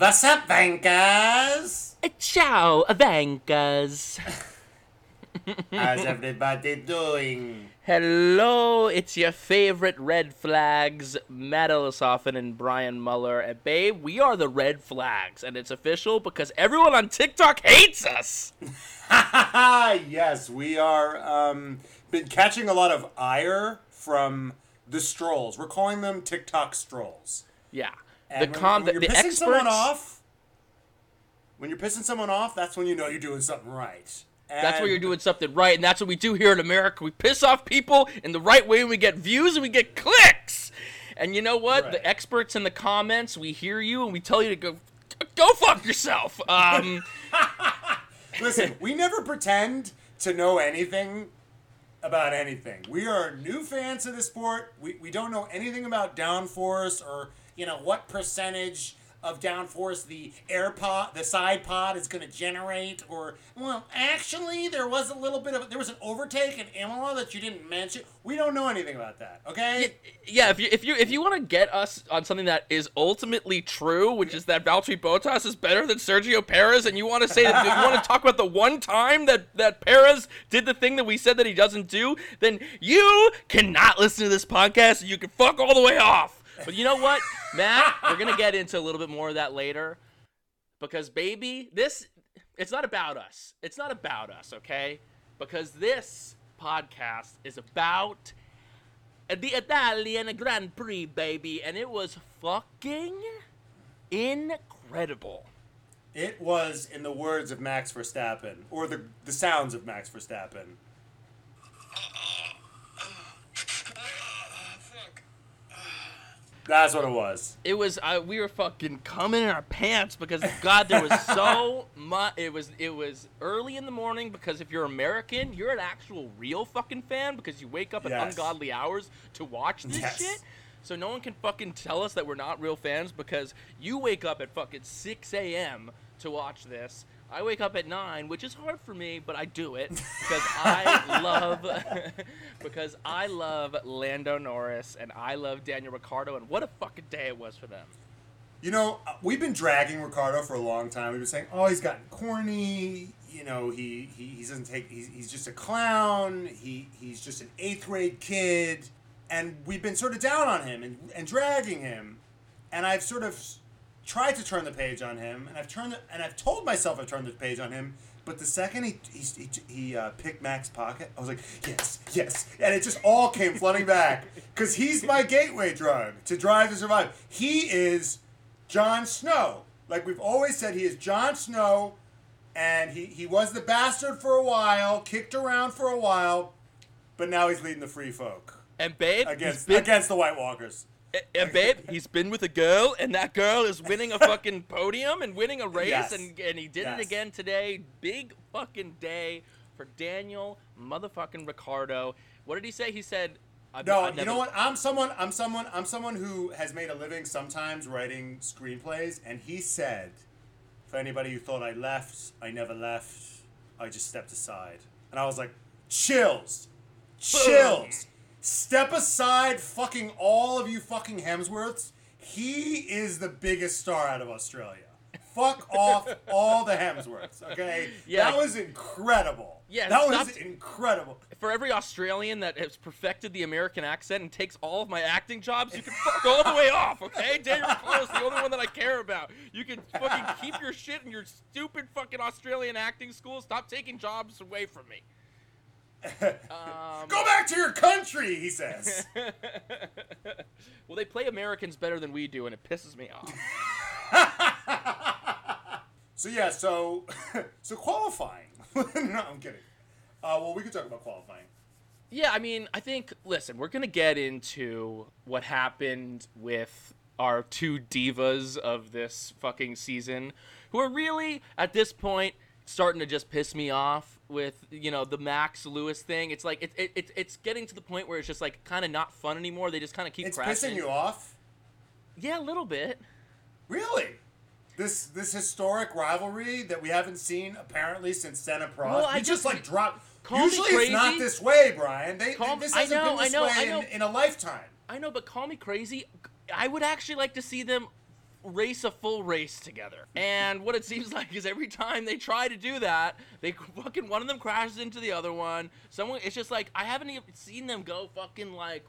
What's up, bankers? Ciao, Avancas. How's everybody doing? Hello, it's your favorite Red Flags, Matt Elisoffen and Brian Muller. And babe, we are the Red Flags, and it's official because everyone on TikTok hates us. yes, we are. Um, been catching a lot of ire from the strolls. We're calling them TikTok strolls. Yeah. And the when, com when the, you're the pissing experts someone off, when you're pissing someone off, that's when you know you're doing something right. That's where And- you're doing something right, and that's what we do here in America. We piss off people in the right way, and we get views and we get clicks. And you know what? Right. The experts in the comments, we hear you and we tell you to go, go fuck yourself. Um, Listen, we never pretend to know anything about anything. We are new fans of the sport. We, we don't know anything about downforce or, you know, what percentage of downforce the air pod, the side pod is going to generate or, well, actually, there was a little bit of, there was an overtake in Imola that you didn't mention. We don't know anything about that, okay? yeah, if you if you if you want to get us on something that is ultimately true, which is that Valtteri Bottas is better than Sergio Perez, and you want to say that you want to talk about the one time that that Perez did the thing that we said that he doesn't do, then you cannot listen to this podcast. You can fuck all the way off. But you know what, Matt? We're gonna get into a little bit more of that later, because baby, this it's not about us. It's not about us, okay? Because this podcast is about the Italian Grand Prix, baby, and it was fucking incredible. It was, in the words of Max Verstappen, or the, the sounds of Max Verstappen. That's what it was. It was uh, we were fucking coming in our pants because God, there was so much. It was it was early in the morning because if you're American, you're an actual real fucking fan because you wake up at Yes. ungodly hours to watch this Yes. shit. So no one can fucking tell us that we're not real fans because you wake up at fucking 6 a.m. to watch this. I wake up at nine, which is hard for me, but I do it because I love because I love Lando Norris and I love Daniel Ricciardo and what a fucking day it was for them. You know, uh, we've been dragging Ricciardo for a long time. We've been saying, "Oh, he's gotten corny. You know, he he, he doesn't take. He's, he's just a clown. He he's just an eighth grade kid." And we've been sort of down on him and, and dragging him. And I've sort of tried to turn the page on him, and I've turned the, and I've told myself I've turned the page on him. But the second he he, he, he uh, picked Max's pocket, I was like, yes, yes, and it just all came flooding back because he's my gateway drug to Drive to Survive. He is Jon Snow. Like we've always said, he is Jon Snow, and he, he was the bastard for a while, kicked around for a while, but now he's leading the free folk And babe, against been, against the White Walkers. And babe, he's been with a girl, and that girl is winning a fucking podium and winning a race, Yes. and and he did Yes. it again today. Big fucking day for Daniel motherfucking Ricciardo. What did he say? He said, I've, No, I've you never- know what? I'm someone. I'm someone. I'm someone who has made a living sometimes writing screenplays, and he said, "For anybody who thought I left, I never left. I just stepped aside." And I was like, "Chills, chills. Step aside, fucking all of you fucking Hemsworths. He is the biggest star out of Australia. Fuck off all the Hemsworths. Okay, Yeah. that was incredible. Yeah, that was incredible. For every Australian that has perfected the American accent and takes all of my acting jobs, you can fuck all the way off, okay? Daniel Ricciardo's the only one that I care about. You can fucking keep your shit in your stupid fucking Australian acting school. Stop taking jobs away from me. Um, Go back to your country, he says. well, they play Americans better than we do, and it pisses me off. so yeah, so so qualifying. no, I'm kidding. Uh, well, we could talk about qualifying. Yeah, I mean, I think, listen, we're going to get into what happened with our two divas of this fucking season, who are really, at this point, starting to just piss me off with, you know, the Max Lewis thing. It's like, it, it, it, it's getting to the point where it's just, like, kind of not fun anymore. They just kind of keep It's crashing. pissing you off, Yeah, a little bit. really. This this historic rivalry that we haven't seen apparently since Senna Prost. Well, I we just just- like drop. Usually it's not this way, Brian. They, Call- this I hasn't know, been this I know, way I know. In, in a lifetime. I know, but call me crazy. I would actually like to see them race a full race together. And what it seems like is every time they try to do that, they fucking one of them crashes into the other one. Someone, it's just like I haven't even seen them go fucking like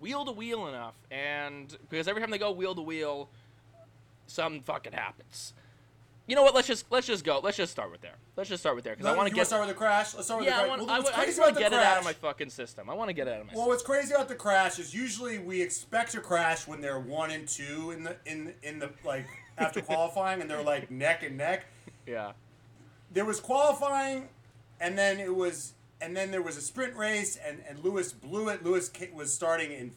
wheel to wheel enough. And because every time they go wheel to wheel, something fucking happens. You know what? Let's just let's just go. Let's just start with there. Let's just start with there because I want to get. start with the crash. Let's start with yeah, the want. crash. I, Well, what's I just want to the get it out of my fucking system. I want to get it out of my. Well, what's crazy about the crash is usually we expect to crash when they're one and two in the in in the like after qualifying and they're like neck and neck. yeah. There was qualifying, and then it was and then there was a sprint race and and Lewis blew it. Lewis was starting in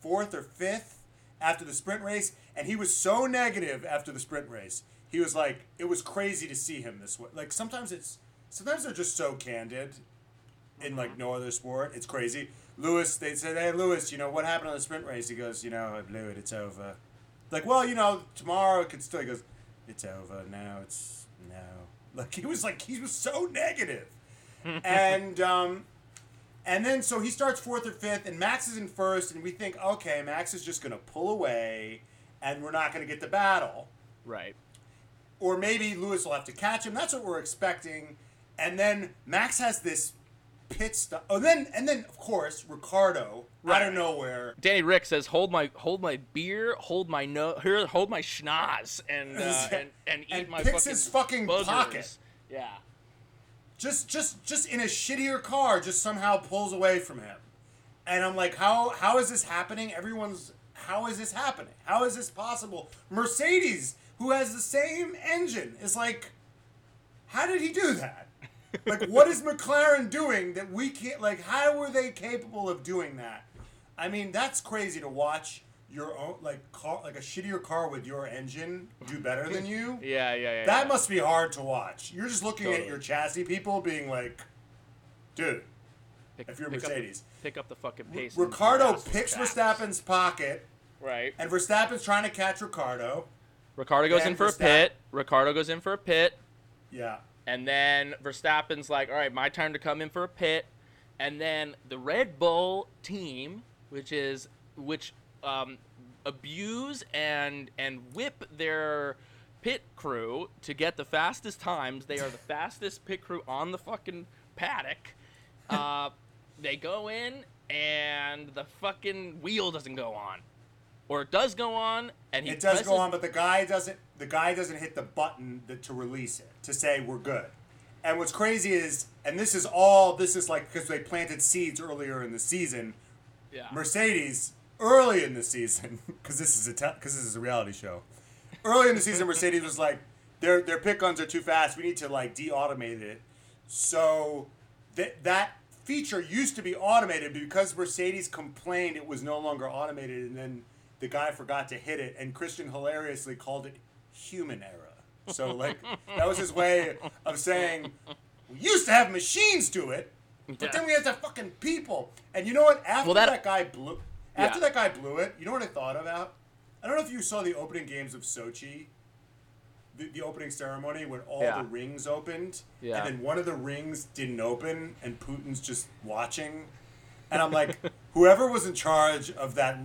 fourth or fifth after the sprint race, and he was so negative after the sprint race. He was like, it was crazy to see him this way. Like sometimes it's sometimes they're just so candid in like no other sport. It's crazy. Lewis, they said, "Hey, Lewis, you know what happened on the sprint race?" He goes, "You know, I blew it. It's over." Like, well, you know, tomorrow it could still. He goes, "It's over now. It's no." Like he was like he was so negative, and um, and then so he starts fourth or fifth, and Max is in first, and we think, okay, Max is just gonna pull away, and we're not gonna get the battle Right. Or maybe Lewis will have to catch him. That's what we're expecting. And then Max has this pit stop. Oh, then and then of course Ricciardo out of nowhere. Danny Rick says, "Hold my hold my beer, hold my no, here, hold my schnoz, and uh, and and eat And my picks fucking his fucking buzzers." pocket. Yeah. Just just just in a shittier car, just somehow pulls away from him. And I'm like, how how is this happening? Everyone's how is this happening? How is this possible? Mercedes, who has the same engine, is like, how did he do that? like what is McLaren doing that we can't like how were they capable of doing that? I mean, that's crazy to watch your own like car like a shittier car with your engine do better than you. Yeah, yeah, yeah. That yeah. must be hard to watch. You're just looking Totally. at your chassis people being like, dude, Pick- if you're pick up- Mercedes. pick up the fucking pace. and Ricciardo picks. Verstappen's pocket, Right. and Verstappen's trying to catch Ricciardo. Ricciardo goes in for a pit. Ricciardo goes in for a pit, Yeah. and then Verstappen's like, "All right, my time to come in for a pit." And then the Red Bull team, which is which um, abuse and and whip their pit crew to get the fastest times. They are the fastest pit crew on the fucking paddock. Uh, they go in and the fucking wheel doesn't go on, or it does go on, and he It does go on, but the guy doesn't. The guy doesn't hit the button that, to release it to say we're good. And what's crazy is, and this is all. This is like because they planted seeds earlier in the season. Yeah. Mercedes early in the season because this is a because this is a reality show. Early in the season, Mercedes was like, their their pit guns are too fast. We need to like de-automate it. So that that feature used to be automated but because Mercedes complained it was no longer automated, and then the guy forgot to hit it, and Christian hilariously called it human error. So like that was his way of saying we used to have machines do it, but Yeah. then we had to fucking people. And you know what? After Well, that- that, guy blew, after Yeah. that guy blew it, you know what I thought about? I don't know if you saw the opening games of Sochi, the, the opening ceremony when all Yeah. the rings opened, Yeah. and then one of the rings didn't open, and Putin's just watching, and I'm like, whoever was in charge of that,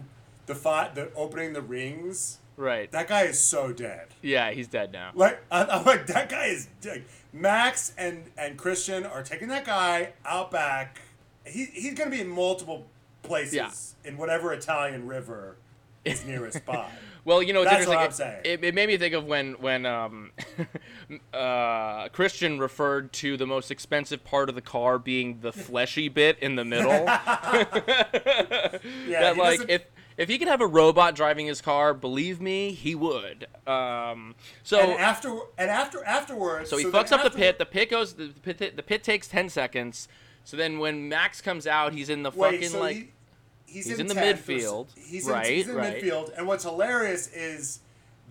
the fight, the opening the rings, Right. that guy is so dead. yeah, he's dead now. Like I- I'm like that guy is dead. Max and and Christian are taking that guy out back. He he's gonna be in multiple places Yeah. in whatever Italian river is nearest by. Well, you know, it's That's interesting. what I'm it, saying. It, it made me think of when when um, uh, Christian referred to the most expensive part of the car being the fleshy bit in the middle. Yeah, that like if if he could have a robot driving his car, believe me, he would. Um, so and after and after afterwards. so he then fucks up the pit. The pit goes. The pit, the pit takes ten seconds. So then when Max comes out, he's in the Wait, fucking so like. he, he's, he's in, in the 10th midfield, He's right, in, he's in right. the midfield, and what's hilarious is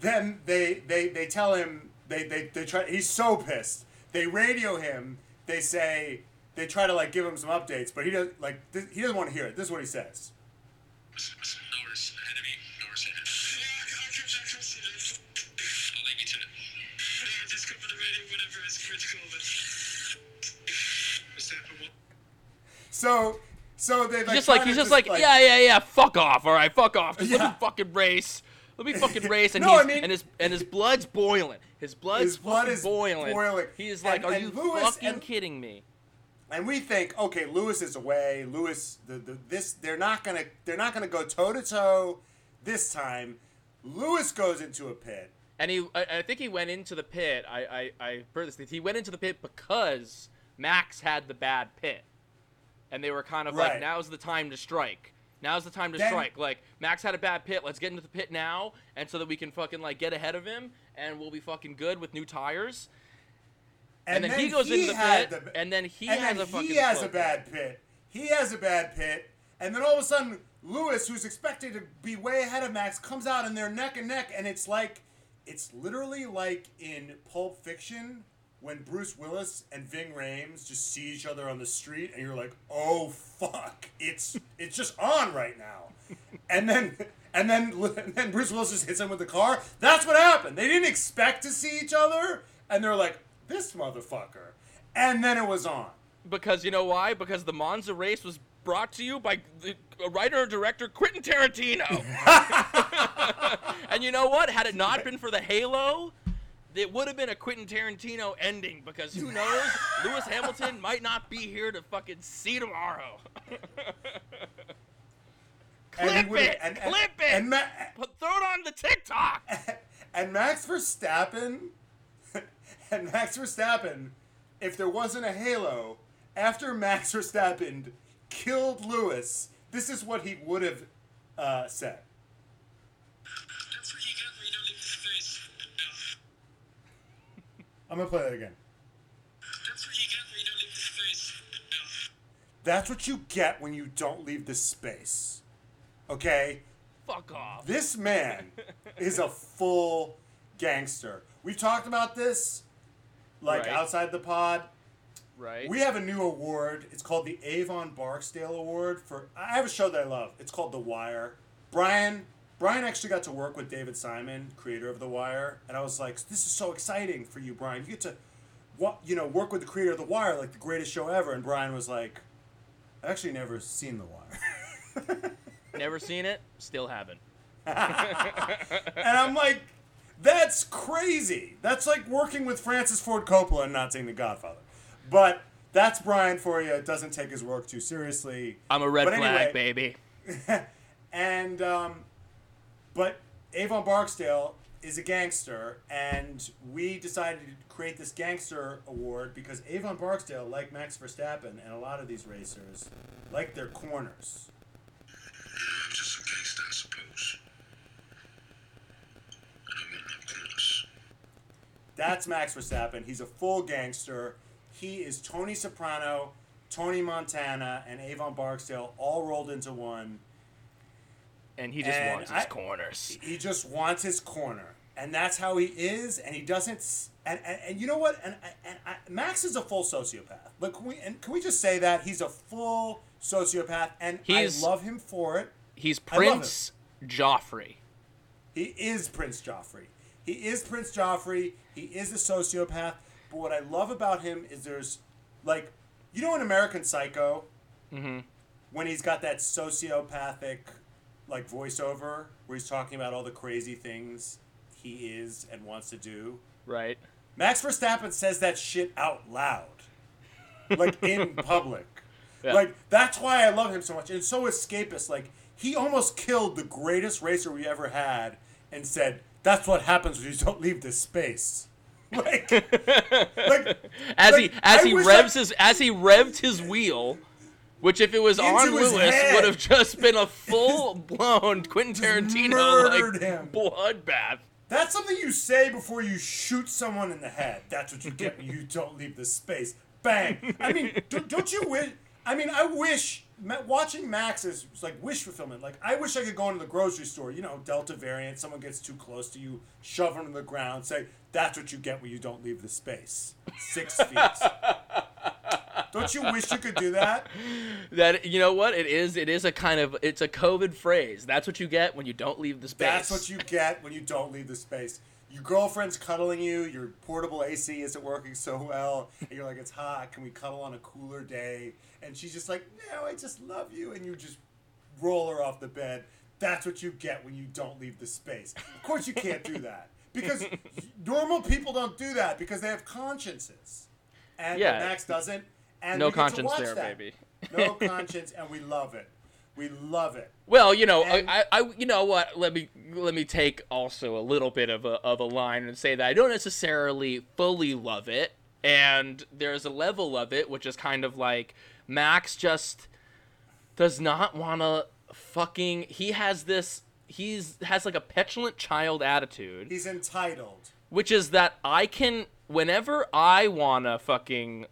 then they they they tell him they they they try. He's so pissed. They radio him. They say they try to like give him some updates, but he doesn't like th- he doesn't want to hear it. This is what he says. Norris, enemy, Norris ahead. I'll leave you to it. Just cover the radio critical, but. So so they like just like he's just like, yeah, yeah, yeah. Fuck off. All right, fuck off. Just let me fucking race. Let me fucking race, and No, he's I mean- and his and his blood's boiling. His blood's His blood is boiling. boiling. He's like, And- "Are you Lewis fucking and- kidding me?" And we think, okay, Lewis is away. Lewis, the, the this they're not gonna they're not gonna go toe to toe this time. Lewis goes into a pit. And he, I, I think he went into the pit. I, I, I heard this. He went into the pit because Max had the bad pit, and they were kind of like, Right. "Now's the time to strike. Now's the time to Then- strike." Like Max had a bad pit. Let's get into the pit now, and so that we can fucking like get ahead of him, and we'll be fucking good with new tires. And, then, he goes into the pit, the- and then he and has then a fucking. he has a bad pit. He has a bad pit, and then all of a sudden, Lewis, who's expected to be way ahead of Max, comes out and they're neck and neck, and it's like, it's literally like in Pulp Fiction when Bruce Willis and Ving Rhames just see each other on the street, and you're like, oh fuck, it's it's just on right now, and then. And then, and then Bruce Willis just hits him with the car. That's what happened. They didn't expect to see each other, and they're like, "This motherfucker." And then it was on. Because you know why? Because the Monza race was brought to you by the writer and director Quentin Tarantino. and you know what? Had it not been for the Halo, it would have been a Quentin Tarantino ending. Because who knows? Lewis Hamilton might not be here to fucking see tomorrow. Clip would've- it! and- and- clip it! and Ma- throw it on the TikTok. And Max Verstappen, and Max Verstappen, if there wasn't a Halo, after Max Verstappen killed Lewis, this is what he would have uh, said. That's what you get when you don't leave the space. Yeah. I'm gonna play that again. That's what you get when you don't leave the space. That's what you get when you don't leave the space. Okay? Fuck off. This man is a full gangster. We've talked about this, like Right. outside the pod. Right. We have a new award. It's called the Avon Barksdale Award for. I have a show that I love. It's called The Wire. Brian Brian actually got to work with David Simon, creator of The Wire, and I was like, "This is so exciting for you, Brian. You get to, what you know, work with the creator of The Wire, like the greatest show ever." And Brian was like, "I've actually never seen The Wire." Never seen it. Still haven't. and I'm like, "That's crazy. That's like working with Francis Ford Coppola and not seeing The Godfather." But that's Brian for you. It doesn't take his work too seriously. I'm a red But flag, anyway, baby. and um, but Avon Barksdale is a gangster, and we decided to create this gangster award because Avon Barksdale, like Max Verstappen and a lot of these racers, like their corners. That's Max Verstappen. He's a full gangster. He is Tony Soprano, Tony Montana, and Avon Barksdale all rolled into one. And he just And wants his I- corners. He just wants his corner, and that's how he is. And he doesn't. And, and, and you know what? And, and, and Max is a full sociopath. Look, can we and can we just say that he's a full sociopath, and He's- I love him for it. He's Prince Joffrey. He is Prince Joffrey. He is Prince Joffrey. He is a sociopath. But what I love about him is there's, like, you know, in American Psycho, Mm-hmm. when he's got that sociopathic, like, voiceover where he's talking about all the crazy things he is and wants to do. Right. Max Verstappen says that shit out loud, like in public. Yeah. Like that's why I love him so much, and so escapist. Like he almost killed the greatest racer we ever had, and said, "That's what happens when you don't leave this space." Like, like As like, he as I he revs I- his as he revved his wheel, which if it was on Lewis head. would have just been a full blown Quentin Tarantino like him. bloodbath. That's something you say before you shoot someone in the head. That's what you get when you don't leave the space. Bang. I mean, don't, don't you wish? I mean, I wish watching Max is like wish fulfillment. Like I wish I could go into the grocery store. You know, Delta variant. Someone gets too close to you, shove them to the ground. Say that's what you get when you don't leave the space. Six feet. don't you wish you could do that? That you know what it is. It is a kind of it's a COVID phrase. That's what you get when you don't leave the space. That's what you get when you don't leave the space. Your girlfriend's cuddling you, your portable AC isn't working so well, and you're like, it's hot, can we cuddle on a cooler day? And she's just like, no, I just love you, and you just roll her off the bed. That's what you get when you don't leave the space. Of course, you can't do that because normal people don't do that because they have consciences, and Yeah. Max doesn't. And No we get to conscience there, that. baby. no conscience, and we love it. We love it. Well, you know, And- I, I, you know what? Let me let me take also a little bit of a of a line and say that I don't necessarily fully love it, and there's a level of it which is kind of like Max just does not want to fucking. He has this. He's has like a petulant child attitude, He's entitled. which is that I can whenever I wanna fucking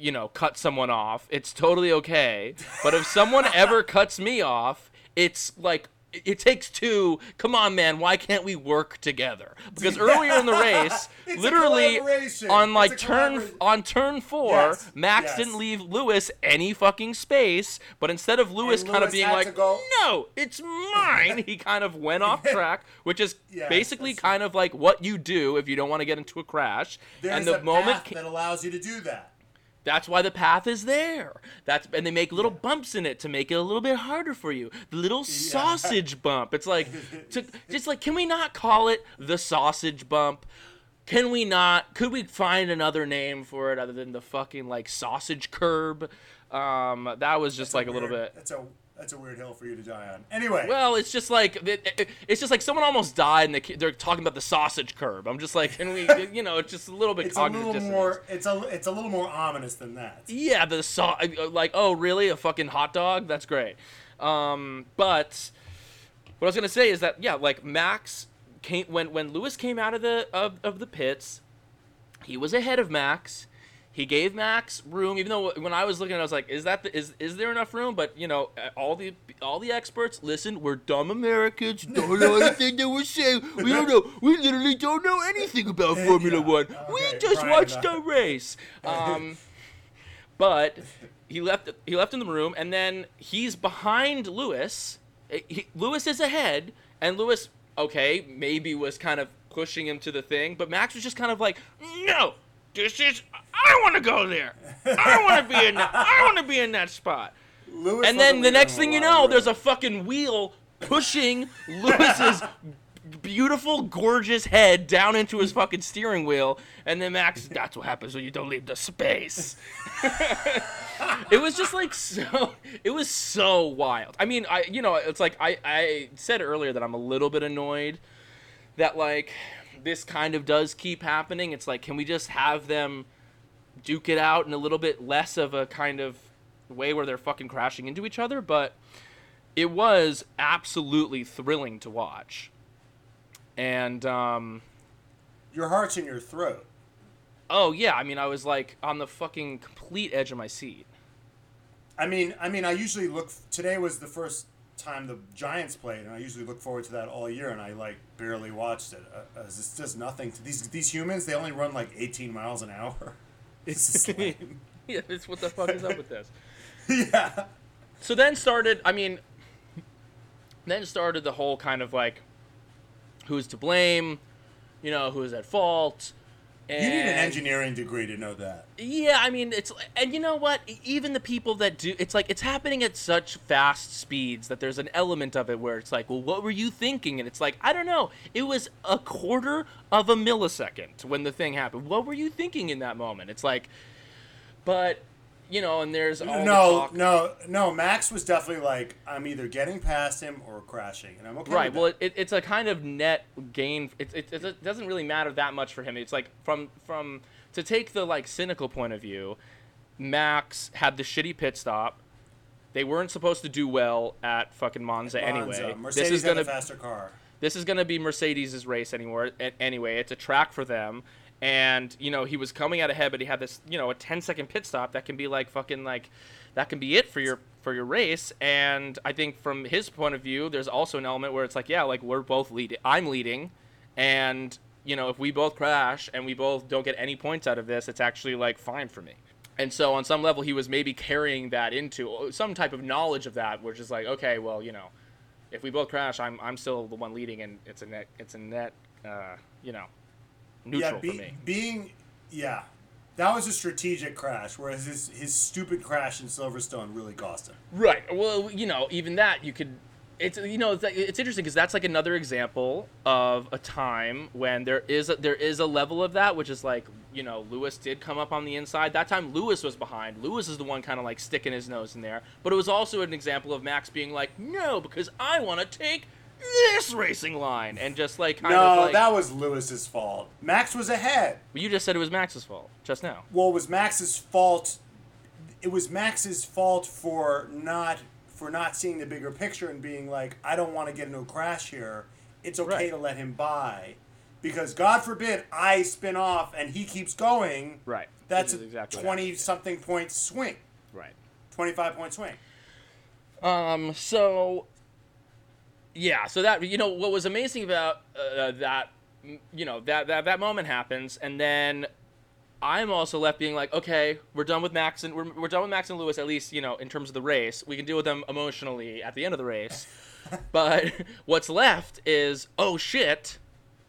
you know, cut someone off, it's totally okay. But if someone ever cuts me off, it's like it takes two. Come on, man. Why can't we work together? Because earlier in the race, literally on like turn on turn four, Yes, Max yes. didn't leave Lewis any fucking space. But instead of Lewis kind of being like, "No, it's mine," he kind of went off track, which is Yes, basically kind of like what you do if you don't want to get into a crash. There's and the a moment path that allows you to do that. That's why the path is there. That's and they make little bumps in it to make it a little bit harder for you. The little sausage bump. It's like to, just like can we not call it the sausage bump? Can we not? Could we find another name for it other than the fucking like sausage curb? Um, that was just That's like a little bit. That's a that's a weird hill for you to die on. Anyway, Well, it's just like it, it- it's just like someone almost died and they, they're talking about the sausage curb. I'm just like, can we? You know, it's just a little bit it's a little dissonance. more it's a it's a little more ominous than that. Yeah, the saw like oh really a fucking hot dog? That's great. Um, but what I was gonna say is that yeah, like Max came when when Lewis came out of the of, of the pits, he was ahead of Max. He gave Max room, even though when I was looking, I was like, "Is that the, is is there enough room?" But you know, all the all the experts listen. We're dumb Americans. Don't know anything that we're saying. We don't know. We literally don't know anything about Formula Yeah, One. we just watched uh, the race. Um, but he left he left in the room and then he's behind Lewis. Eh, He, Lewis is ahead and Lewis okay, maybe was kind of pushing him to the thing, but Max was just kind of like, "No. This is I want to go there. I want to be in that. I want to be in that spot." Lewis And then the next thing you know, there's a fucking wheel pushing Lewis's beautiful, gorgeous head down into his fucking steering wheel. And then Max, that's what happens when you don't leave the space. it was just like so. It was so wild. I mean, I you know, it's like I I said earlier that I'm a little bit annoyed that like this kind of does keep happening. It's like, can we just have them duke it out in a little bit less of a kind of way where they're fucking crashing into each other? But it was absolutely thrilling to watch. And um, your heart's in your throat. oh yeah, I mean, I was like on the fucking complete edge of my seat. I mean, I mean, I usually look. Today was the first time the Giants played, and I usually look forward to that all year, and I like barely watched it. Uh, uh, it's just nothing to these these humans. They only run like 18 miles an hour. It's yeah, it's what the fuck is up with this? yeah. so then started i mean then started the whole kind of like who's to blame you know who's at fault and You need an engineering degree to know that. yeah i mean it's and you know what? Even the people that do it's like it's happening at such fast speeds that there's an element of it where it's like well what were you thinking? And it's like i don't know. It was a quarter of a millisecond when the thing happened. What were you thinking in that moment? It's like but you know and there's no, no, no. Max was definitely like, I'm either getting past him or crashing, and I'm okay. Right. with Well, it, it's a kind of net gain. It, it, it doesn't really matter that much for him. It's like from from to take the like cynical point of view, Max had the shitty pit stop. They weren't supposed to do well at fucking Monza, anyway. Mercedes this is gonna faster car. this is gonna be Mercedes' race anymore. Anyway, it's a track for them. And you know he was coming out ahead, but he had this you know a 10 second pit stop that can be like fucking like that can be it for your for your race. And I think from his point of view, there's also an element where it's like yeah, like we're both leading. I'm leading, and you know if we both crash and we both don't get any points out of this, it's actually like fine for me. And so on some level, he was maybe carrying that into some type of knowledge of that, which is like okay, well you know if we both crash, I'm I'm still the one leading, and it's a net it's a net uh, you know neutral yeah, be, for me. being yeah, that was a strategic crash, whereas his his stupid crash in Silverstone really cost him. Right. Well, you know, even that you could it's you know it's, it's interesting because that's like another example of a time when there is a, there is a level of that which is like you know Lewis did come up on the inside that time Lewis was behind Lewis is the one kind of like sticking his nose in there but it was also an example of Max being like no because I want to take this racing line and just like kind no, of like that was Lewis's fault. Max was ahead. you just said it was Max's fault just now Well, it was Max's fault. It was Max's fault for not for not seeing the bigger picture and being like, I don't want to get into a crash here. It's okay Right. to let him by, because God forbid I spin off and he keeps going. right That's a exactly twenty something point swing, right twenty five point swing. Um. So. Yeah. So that you know what was amazing about uh, that, mm, you know that that that moment happens, and then I'm also left being like, okay, we're done with Max and we're, we're done with Max and Lewis at least you know in terms of the race. We can deal with them emotionally at the end of the race, but what's left is oh shit.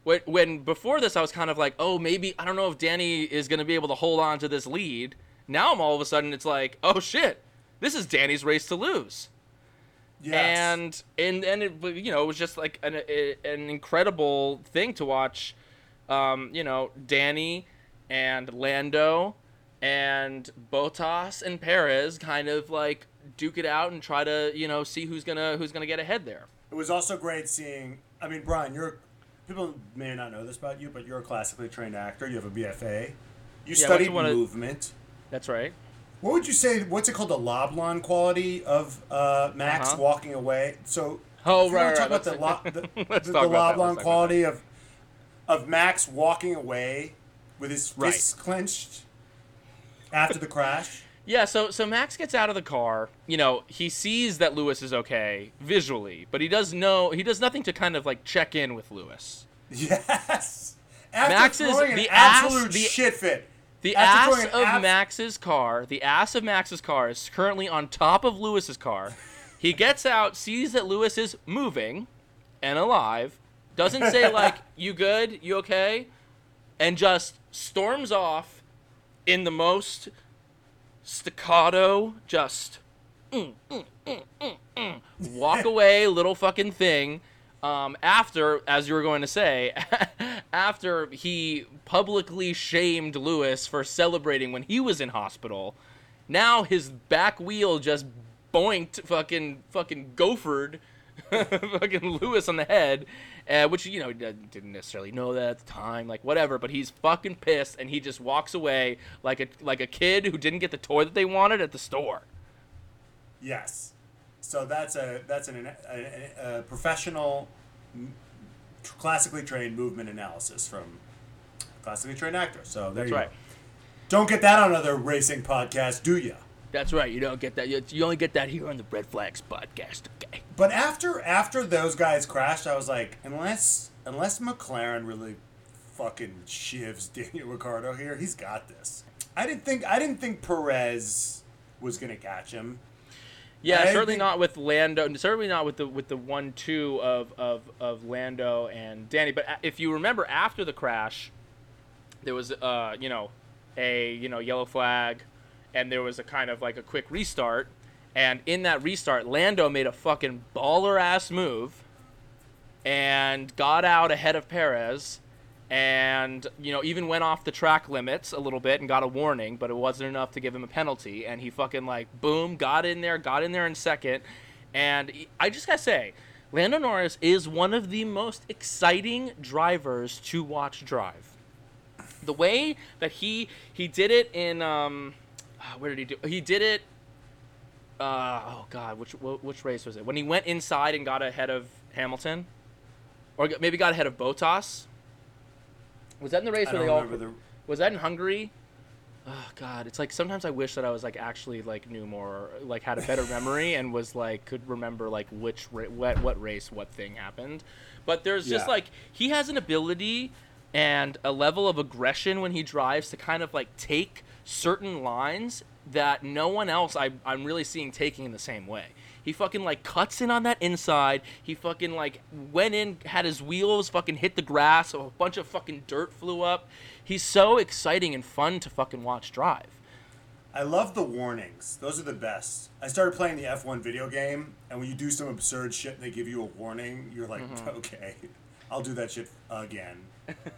When, when before this I was kind of like, oh maybe I don't know if Danny is gonna be able to hold on to this lead. Now I'm all of a sudden it's like, oh shit, this is Danny's race to lose Yes. and and and it you know it was just like an an incredible thing to watch um you know Danny and Lando and Bottas and Perez kind of like duke it out and try to you know see who's gonna who's gonna get ahead there It was also great seeing. I mean, Brian, you're people may not know this about you, but you're a classically trained actor. You have a BFA. You Yeah, studied one of- movement. that's right What would you say? What's it called? The Laban quality of uh, Max Uh-huh. walking away. So, Oh, wanna right, talk right, about the, lo- the, the, the Laban quality of of Max walking away with his Right. fists clenched after the crash. Yeah, so so Max gets out of the car. You know, he sees that Lewis is okay visually, but he does know he does nothing to kind of like check in with Lewis. Yes. After Max is the ass- absolute the- shit fit. The After ass of Max's car, the ass of Max's car is currently on top of Lewis's car. He gets out, sees that Lewis is moving and alive, doesn't say like, "You good? You okay?" and just storms off in the most staccato just mm, mm, mm, mm, mm, walk away little fucking thing um, after as you were going to say after he publicly shamed lewis for celebrating when he was in hospital now his back wheel just boinked fucking fucking gophered fucking lewis on the head uh, which you know didn't necessarily know that at the time like whatever but he's fucking pissed and he just walks away like a like a kid who didn't get the toy that they wanted at the store Yes. So that's a that's an, a, a, professional, classically trained movement analysis from classically trained actor. So there That's you right. go. Don't get that on other racing podcasts, do you? That's right. You don't get that. You you only get that here on the Red Flags podcast. Okay. But after after those guys crashed, I was like, unless unless McLaren really fucking shivs Daniel Ricciardo here, he's got this. I didn't think I didn't think Perez was gonna catch him. Yeah, certainly think- not with Lando. Certainly not with the with the one two of, of of Lando and Danny. But if you remember, after the crash, there was uh you know a you know yellow flag, and there was a kind of like a quick restart. And in that restart, Lando made a fucking baller ass move, and got out ahead of Perez. And you know, even went off the track limits a little bit and got a warning, but it wasn't enough to give him a penalty. And he fucking like boom, got in there, got in there in second. And I just gotta say, Lando Norris is one of the most exciting drivers to watch drive. The way that he he did it in um, ah, where did he do? He did it. Uh, oh God, which which race was it? When he went inside and got ahead of Hamilton, or maybe got ahead of Bottas. Was that in the race I where they all? the Was that in Hungary? Oh God, it's like sometimes I wish that I was like actually like knew more, like had a better memory and was like could remember like which ra- what what race what thing happened. But there's just Yeah. like he has an ability and a level of aggression when he drives to kind of like take certain lines that no one else I, I'm really seeing taking in the same way. He fucking like cuts in on that inside. He fucking like went in, had his wheels fucking hit the grass, so a bunch of fucking dirt flew up. He's so exciting and fun to fucking watch drive. I love the warnings. Those are the best. I started playing the F1 video game, and when you do some absurd shit and they give you a warning, you're like, Mm-hmm. okay, I'll do that shit again.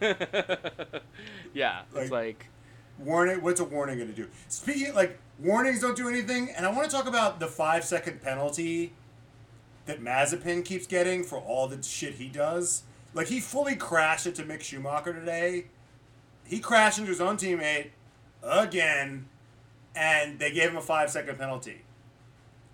yeah, Like- it's like Warning. What's a warning going to do? Speaking like warnings don't do anything, and I want to talk about the five second penalty that Mazepin keeps getting for all the shit he does. Like he fully crashed into Mick Schumacher today. He crashed into his own teammate again, and they gave him a five second penalty.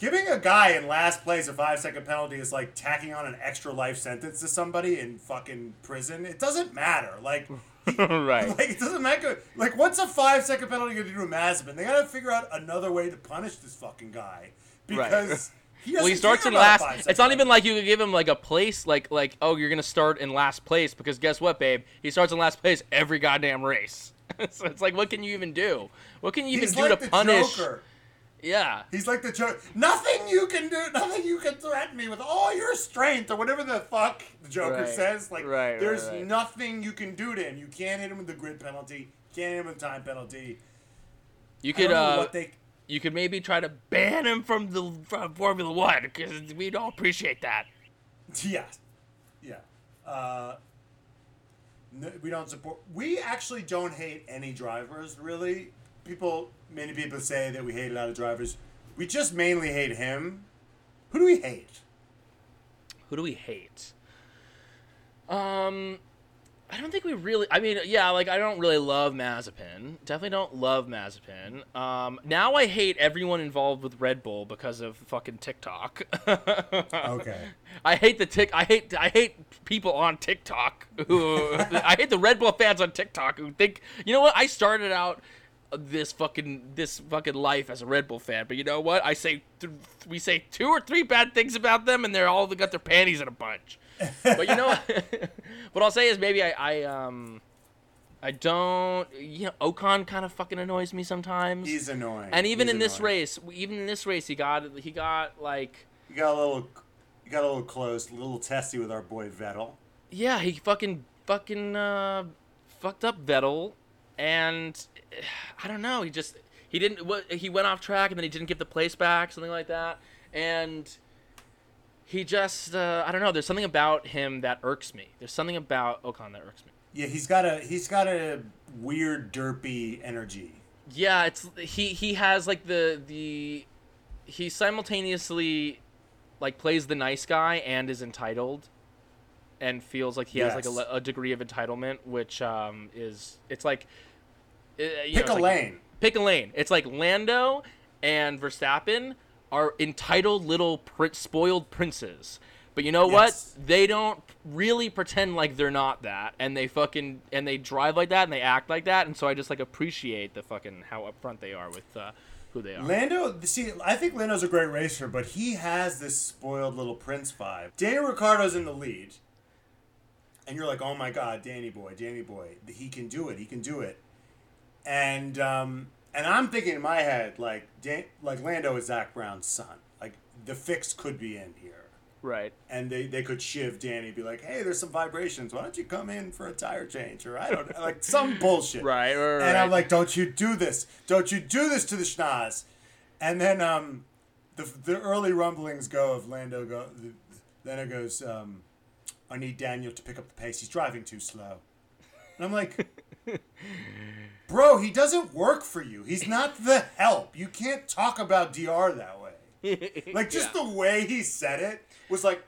Giving a guy in last place a five second penalty is like tacking on an extra life sentence to somebody in fucking prison. It doesn't matter. Like. right. Like it doesn't matter. Like what's a five second penalty going to do to Mazepin? They got to figure out another way to punish this fucking guy because he well, he starts in last. It's not even like you could give him like a place, like like oh you're gonna start in last place because guess what, babe? He starts in last place every goddamn race. so it's like, what can you even do? What can you even He's do like to punish? Joker. Yeah, He's like the Joker. Nothing you can do. Nothing you can threaten me with all your strength or whatever the fuck the Joker Right. says. Like Right, there's right. nothing you can do to him. You can't hit him with the grid penalty. Can't hit him with the time penalty. you could uh, what they. you could maybe try to ban him from the from Formula One because we'd all appreciate that. Yeah, yeah. Uh, n- we don't support. We actually don't hate any drivers, really. People, many people say that we hate a lot of drivers. We just mainly hate him. Who do we hate? Who do we hate? Um, I don't think we really. I mean, yeah, like I don't really love Mazepin. Definitely don't love Mazepin. Um, now I hate everyone involved with Red Bull because of fucking TikTok. Okay. I hate the tick. I hate. I hate people on TikTok who. I hate the Red Bull fans on TikTok who think. You know what? I started out this fucking this fucking life as a Red Bull fan, but you know what? I say th- we say two or three bad things about them, and they're all got their panties in a bunch. But you know what? what I'll say is maybe I, I um. I don't, you know, Ocon kind of fucking annoys me sometimes. He's annoying. and even He's in this race, even in this race, he got he got like He got a little, you got a little close, a little testy with our boy Vettel. Yeah, he fucking fucking uh, fucked up Vettel, and I don't know. He just he didn't. What he went off track, and then he didn't get the place back, something like that, and he just uh, I don't know. There's something about him that irks me. There's something about Ocon that irks me. Yeah, he's got a he's got a weird derpy energy. Yeah, it's he he has like the the he simultaneously like plays the nice guy and is entitled and feels like he has like a, a degree of entitlement which um is it's like uh, you know, Pick a like- lane. pick a lane it's like Lando and Verstappen are entitled little prin- spoiled princes but you know Yes. what they don't really pretend like they're not that and they fucking and they drive like that and they act like that and so I just like appreciate the fucking how upfront they are with uh, who they are. Lando, see, I think Lando's a great racer, but he has this spoiled little prince vibe. Daniel Ricciardo's in the lead, and you're like, oh my god, Danny boy, Danny boy, he can do it, he can do it, and um, and I'm thinking in my head like, Dan, like Lando is Zak Brown's son, like the fix could be in here. Right. and they, they could shiv Danny, be like, "Hey, there's some vibrations. Why don't you come in for a tire change?" Or I don't know, like some bullshit. Right, right, And I'm like, "Don't you do this? Don't you do this to the schnoz?" And then um, the the early rumblings go of Lando go. Then it goes, um, "I need Daniel to pick up the pace. He's driving too slow." And I'm like. Bro, he doesn't work for you. He's not the help. You can't talk about DR that way. Like just yeah. the way he said it was like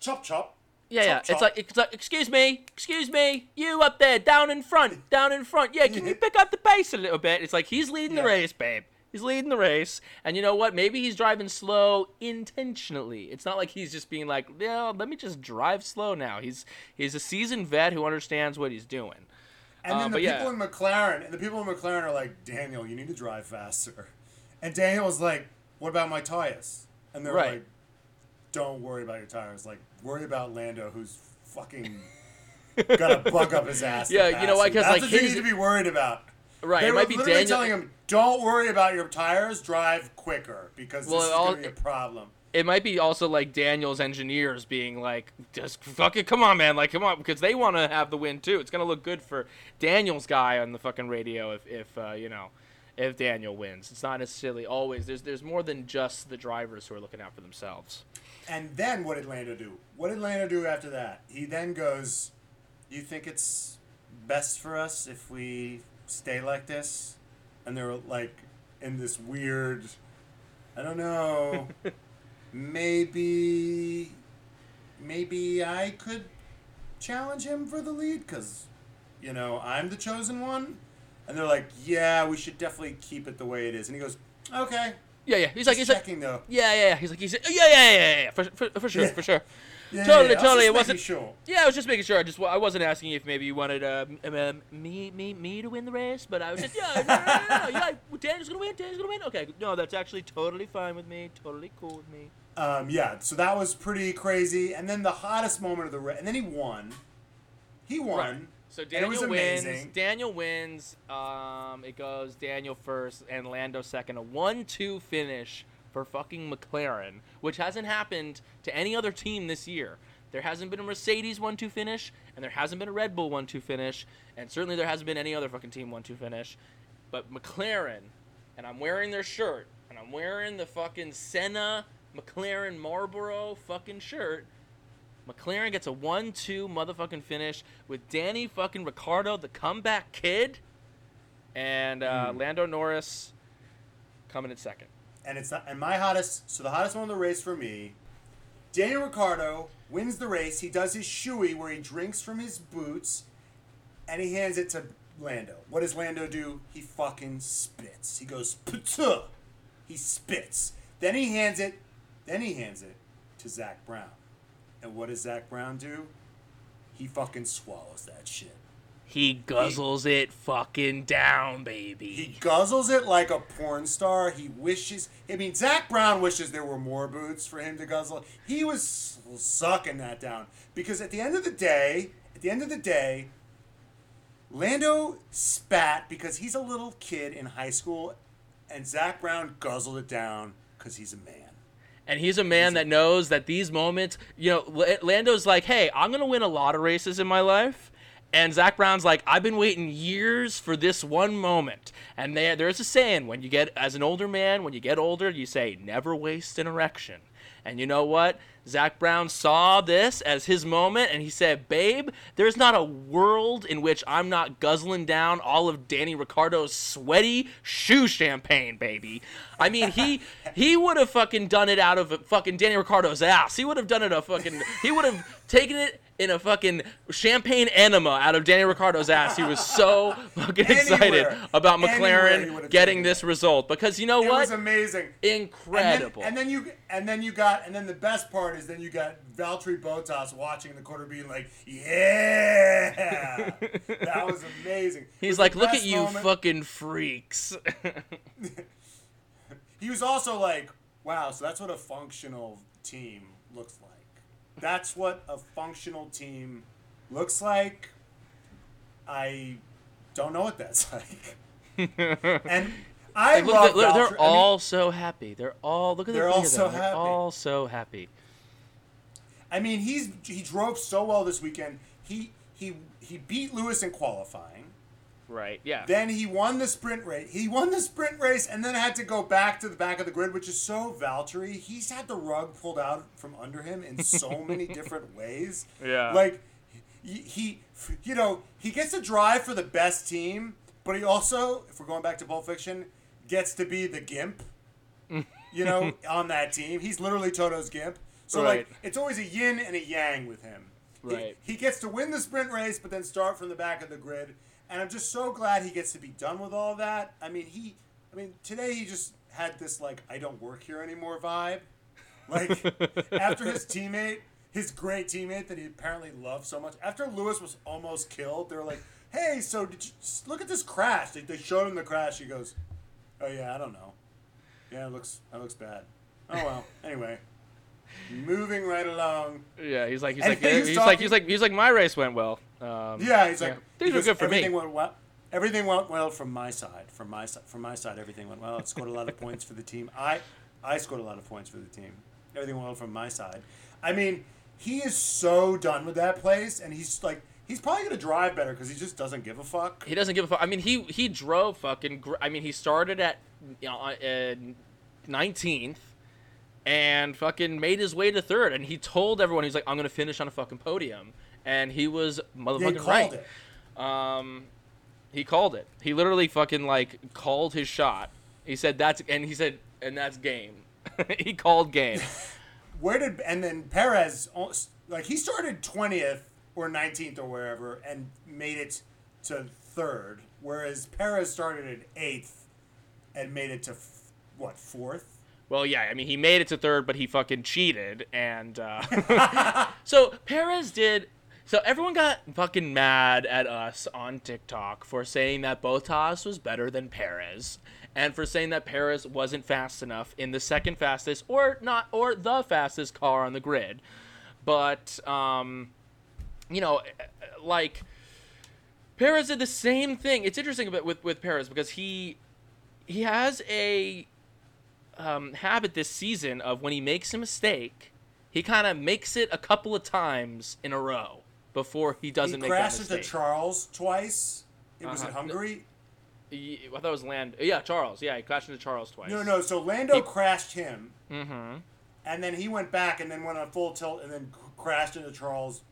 chop chop. Yeah, yeah. chop, It's like, it's like, excuse me, excuse me, you up there, down in front, down in front. Yeah, can you pick up the pace a little bit? It's like he's leading the race, babe. He's leading the race, and you know what? Maybe he's driving slow intentionally. It's not like he's just being like, "Yeah, let me just drive slow now." He's he's a seasoned vet who understands what he's doing. And Uh, then the but yeah. people in McLaren and the people in McLaren are like, Daniel, you need to drive faster. And Daniel was like, What about my tires? And they're Right. like, Don't worry about your tires. Like, worry about Lando who's fucking got to bug up his ass. Yeah, you know why? Because like, what you need to be worried about. Right. They it were might be literally Daniel. telling him, "Don't worry about your tires. Drive quicker because Well, this is all- going to be a problem." It might be also like Daniel's engineers being like, just fucking come on, man, like come on, because they want to have the win too. It's gonna look good for Daniel's guy on the fucking radio if, if uh, you know, if Daniel wins. It's not necessarily always. There's there's more than just the drivers who are looking out for themselves. And then what did Lando do? What did Lando do after that? He then goes, "You think it's best for us if we stay like this?" And they're like in this weird, I don't know, maybe, maybe I could challenge him for the lead because, you know, I'm the chosen one. And they're like, "Yeah, we should definitely keep it the way it is." And he goes, "Okay." Yeah, yeah. He's like Just he's like checking though. yeah, yeah. yeah. He's like he's yeah, yeah, yeah, yeah. yeah. For, for, for sure, Yeah. for sure. Yeah, Totally, yeah, yeah. I was totally, it wasn't- Sure. Yeah, I was just making sure. I just I wasn't asking if maybe you wanted uh, m- um, me me me to win the race, but I was just yeah, no, no, no, no. Daniel's gonna win. Daniel's gonna win. Okay, no, that's actually totally fine with me. Totally cool with me. Um, yeah, so that was pretty crazy. And then the hottest moment of the race, and then he won. He won. So and Daniel wins. amazing. Daniel wins. Um, it goes Daniel first and Lando second. A one-two finish for fucking McLaren, which hasn't happened to any other team this year. There hasn't been a Mercedes one-two finish, and there hasn't been a Red Bull one-two finish, and certainly there hasn't been any other fucking team one-two finish. But McLaren, and I'm wearing their shirt, and I'm wearing the fucking Senna McLaren Marlboro fucking shirt. McLaren gets a 1 2 motherfucking finish with Danny fucking Ricciardo, the comeback kid, and uh, Hmm. Lando Norris coming in second. And it's not, and my hottest, so the hottest one of the race for me, Daniel Ricciardo wins the race. He does his shoey where he drinks from his boots, and he hands it to Lando. What does Lando do? He fucking spits. He goes Patuh! He spits. Then he hands it. Then he hands it to Zak Brown. And what does Zak Brown do? He fucking swallows that shit. He guzzles it fucking down, baby. He guzzles it like a porn star. He wishes. I mean, Zak Brown wishes there were more boots for him to guzzle. He was sucking that down because at the end of the day, at the end of the day, Lando spat because he's a little kid in high school, and Zak Brown guzzled it down because he's a man. And he's a man that knows that these moments, you know, Lando's like, hey, I'm going to win a lot of races in my life. And Zak Brown's like, I've been waiting years for this one moment. And there, there's a saying when you get, as an older man, when you get older, you say, never waste an erection. And you know what? Zak Brown saw this as his moment and he said, Babe, there's not a world in which I'm not guzzling down all of Danny Ricciardo's sweaty shoe champagne, baby. I mean, he he would have fucking done it out of fucking Danny Ricciardo's ass. He would have done it a fucking he would have taken it in a fucking champagne enema out of Danny Ricciardo's ass. He was so fucking excited Anywhere. about McLaren getting this result because you know It what? was amazing. And then- Incredible. And then, you and then you got and then the best part is then you got Valtteri Bottas watching the quarter being like, yeah, that was amazing. He's was like, look at you moment." fucking freaks. He was also like, wow, so that's what a functional team looks like. That's what a functional team looks like. I don't know what that's like. and I look, love they're, they're Valtteri- I mean, all so happy. They're all look at They're all so them. They're happy. all so happy. I mean, he's he drove so well this weekend. He he he beat Lewis in qualifying. Right. Yeah. Then he won the sprint race. He won the sprint race and then had to go back to the back of the grid, which is so Valtteri. He's had the rug pulled out from under him in so many different ways. Yeah. Like he, he you know, he gets to drive for the best team, but he also, if we're going back to Pulp Fiction, gets to be the gimp. you know, on that team. He's literally Toto's gimp. So Right. like it's always a yin and a yang with him. He- Right. He, gets to win the sprint race, but then start from the back of the grid. And I'm just so glad he gets to be done with all that. I mean, he, I mean, today he just had this like I don't work here anymore vibe. Like after his teammate, his great teammate that he apparently loved so much. After Lewis was almost killed, they were like, "Hey, so did you look at this crash?" They, they showed him the crash. He goes, "Oh yeah, I don't know. Yeah, it looks that looks bad. Oh well. Anyway, moving right along. Yeah. He's like he's And like he was he's like he's like he's like my race went well. Um, Yeah, he's like things he were good for everything me. Went well. Everything went well from my side. From my side. From my side, everything went well. It scored a lot of points for the team. I I scored a lot of points for the team. Everything went well from my side. I mean, he is so done with that place, and he's like He's probably gonna drive better because he just doesn't give a fuck. He doesn't give a fuck. I mean, he he drove fucking. Gr- I mean, he started at you know, uh, nineteenth, and fucking made his way to third. And he told everyone he's like, "I'm gonna finish on a fucking podium," and he was motherfucking called right. it. Um, he called it. He literally fucking like called his shot. He said that's and he said and that's game. he called game. Where did and then Perez like he started twentieth or nineteenth or wherever and made it to third, whereas Perez started at eighth and made it to f- what fourth. Well, yeah, I mean, he made it to third, but he fucking cheated, and uh, so Perez did. So everyone got fucking mad at us on TikTok for saying that Bottas was better than Perez, and for saying that Perez wasn't fast enough in the second fastest or not or the fastest car on the grid. But um, you know, like Perez did the same thing. It's interesting about with with Perez because he he has a um, habit this season of when he makes a mistake, he kind of makes it a couple of times in a row before he doesn't he make crashed into. Charles twice. It was Uh-huh. in Hungary. I thought it was Land. Yeah, Charles. Yeah, he crashed into Charles twice. No, no. So Lando He- crashed him, Mm-hmm. and then he went back and then went on full tilt and then crashed into Charles